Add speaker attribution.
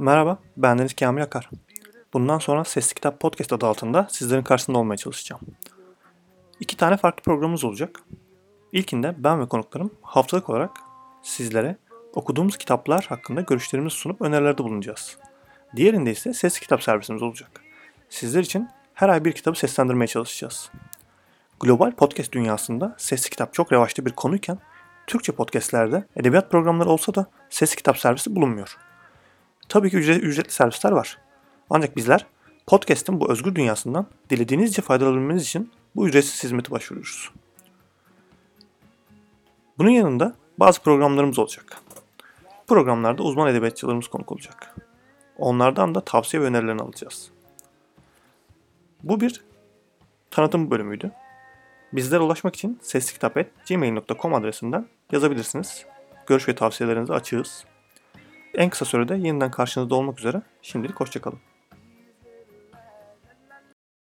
Speaker 1: Merhaba, ben Deniz Kamil Akar. Bundan sonra Sesli Kitap Podcast adı altında sizlerin karşısında olmaya çalışacağım. İki tane farklı programımız olacak. İlkinde ben ve konuklarım haftalık olarak sizlere okuduğumuz kitaplar hakkında görüşlerimizi sunup önerilerde bulunacağız. Diğerinde ise sesli kitap servisimiz olacak. Sizler için her ay bir kitabı seslendirmeye çalışacağız. Global podcast dünyasında sesli kitap çok revaçta bir konuyken Türkçe podcastlerde edebiyat programları olsa da sesli kitap servisi bulunmuyor. Tabii ki ücret, ücretli servisler var. Ancak bizler podcast'in bu özgür dünyasından dilediğinizce faydalanabilmeniz için bu ücretsiz hizmeti başvuruyoruz. Bunun yanında bazı programlarımız olacak. Programlarda uzman edebiyatçılarımız konuk olacak. Onlardan da tavsiye ve önerilerini alacağız. Bu bir tanıtım bölümüydü. Bizlere ulaşmak için seslikitap.gmail.com adresinden yazabilirsiniz. Görüş ve tavsiyelerinizi açığız. En kısa sürede yeniden karşınızda olmak üzere. Şimdilik hoşçakalın.